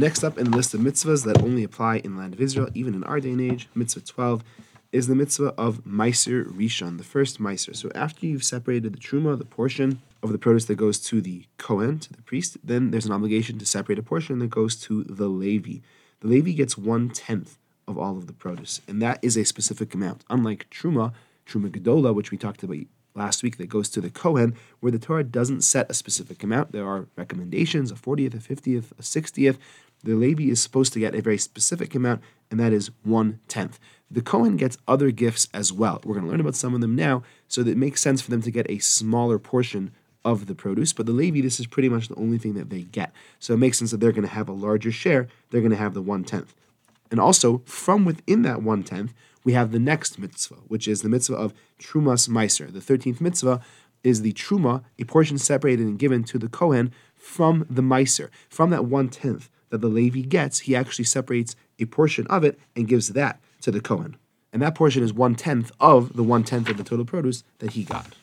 Next up in the list of mitzvahs that only apply in the land of Israel, even in our day and age, mitzvah 12, is the mitzvah of Meiser Rishon, the first Meiser. So after you've separated the truma, the portion of the produce that goes to the Kohen, to the priest, then there's an obligation to separate a portion that goes to the Levi. The Levi gets one tenth of all of the produce, and that is a specific amount. Unlike truma, truma gedola, which we talked about last week, that goes to the Kohen, where the Torah doesn't set a specific amount. There are recommendations: a fortieth, a fiftieth, a sixtieth. The Levi is supposed to get a very specific amount, and that is one tenth. The Kohen gets other gifts as well. We're going to learn about some of them now, so that it makes sense for them to get a smaller portion of the produce. But the Levi, this is pretty much the only thing that they get. So it makes sense that they're going to have a larger share. They're going to have the one tenth. And also, from within that one tenth, we have the next mitzvah, which is the mitzvah of Trumas Meiser. The 13th mitzvah is the Truma, a portion separated and given to the Kohen from the Meiser. From that one tenth that the Levi gets, he actually separates a portion of it and gives that to the Kohen. And that portion is one tenth of the one tenth of the total produce that he got.